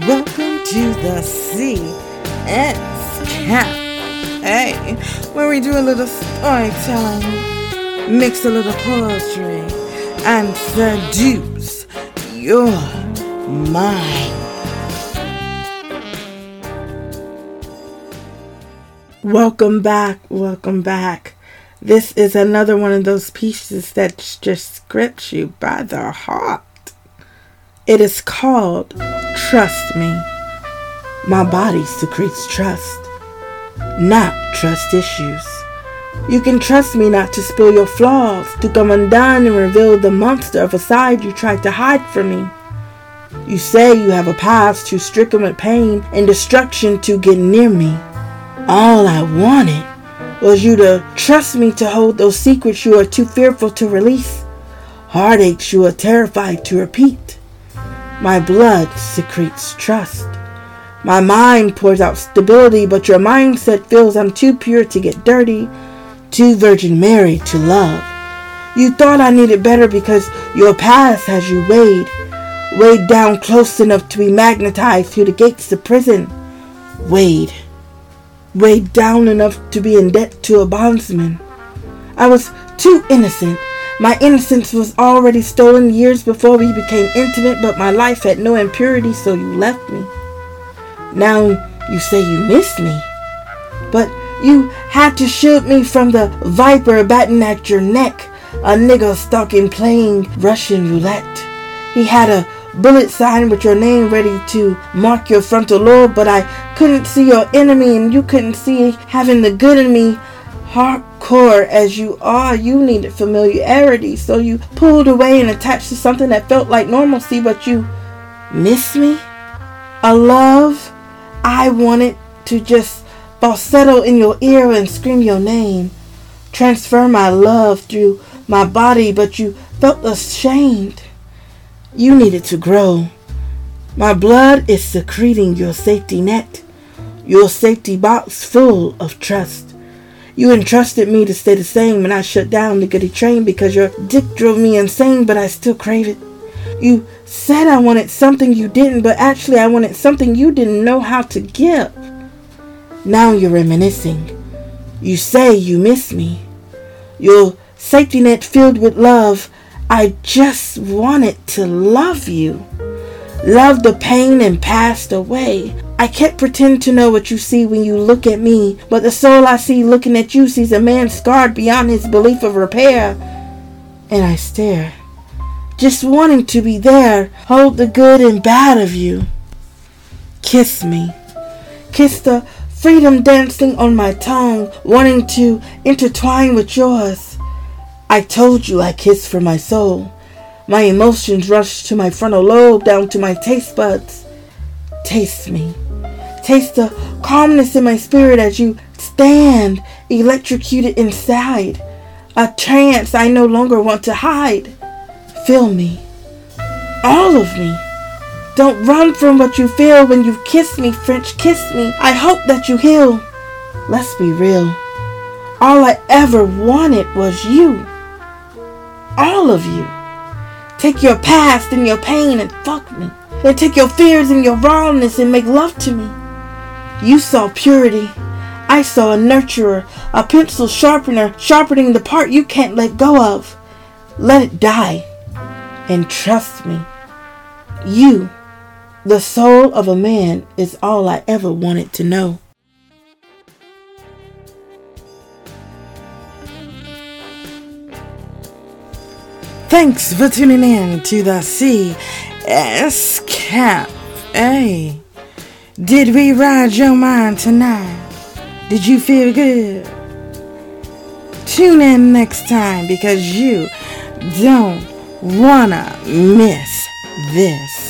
to the CS Cafe, where we do a little storytelling, mix a little poetry, and seduce your mind. Welcome back, welcome back. This is another one of those pieces that just grips you by the heart. It is called Trust Me. My body secretes trust, not trust issues. You can trust me not to spill your flaws, to come undone and reveal the monster of a side you tried to hide from me. You say you have a past too stricken with pain and destruction to get near me. All I wanted was you to trust me to hold those secrets you are too fearful to release, heartaches you are terrified to repeat. My blood secretes trust. My mind pours out stability, but your mindset feels I'm too pure to get dirty, too Virgin Mary to love. You thought I needed better because your past has you weighed, weighed down close enough to be magnetized to the gates of prison. Weighed, weighed down enough to be in debt to a bondsman. I was too innocent, my innocence was already stolen years before we became intimate, but my life had no impurity, so you left me. Now you say you miss me, but you had to shield me from the viper batting at your neck, a nigger in playing Russian roulette. He had a bullet sign with your name ready to mark your frontal lobe, but I couldn't see your enemy and you couldn't see having the good in me hardcore as you are, you needed familiarity. So you pulled away and attached to something that felt like normalcy, but you miss me? A love I wanted to just falsetto in your ear and scream your name. Transfer my love through my body, but you felt ashamed. You needed to grow. My blood is secreting your safety net, your safety box full of trust. You entrusted me to stay the same and I shut down the goody train because your dick drove me insane, but I still crave it. You said I wanted something you didn't, but actually I wanted something you didn't know how to give. Now you're reminiscing. You say you miss me. Your safety net filled with love. I just wanted to love you. Love the pain and passed away. I can't pretend to know what you see when you look at me, but the soul I see looking at you sees a man scarred beyond his belief of repair. And I stare, just wanting to be there, hold the good and bad of you. Kiss me. Kiss the freedom dancing on my tongue, wanting to intertwine with yours. I told you I kiss for my soul. My emotions rush to my frontal lobe, down to my taste buds. Taste me. Taste the calmness in my spirit as you stand electrocuted inside. A trance I no longer want to hide. Feel me. All of me. Don't run from what you feel when you kiss me, French kiss me. I hope that you heal. Let's be real. All I ever wanted was you. All of you. Take your past and your pain and fuck me. Then take your fears and your rawness and make love to me. You saw purity. I saw a nurturer, a pencil sharpener, sharpening the part you can't let go of. Let it die. And trust me, you, the soul of a man, is all I ever wanted to know. Thanks for tuning in to the CS Cafe. Did we ride your mind tonight? Did you feel good? Tune in next time because you don't wanna miss this.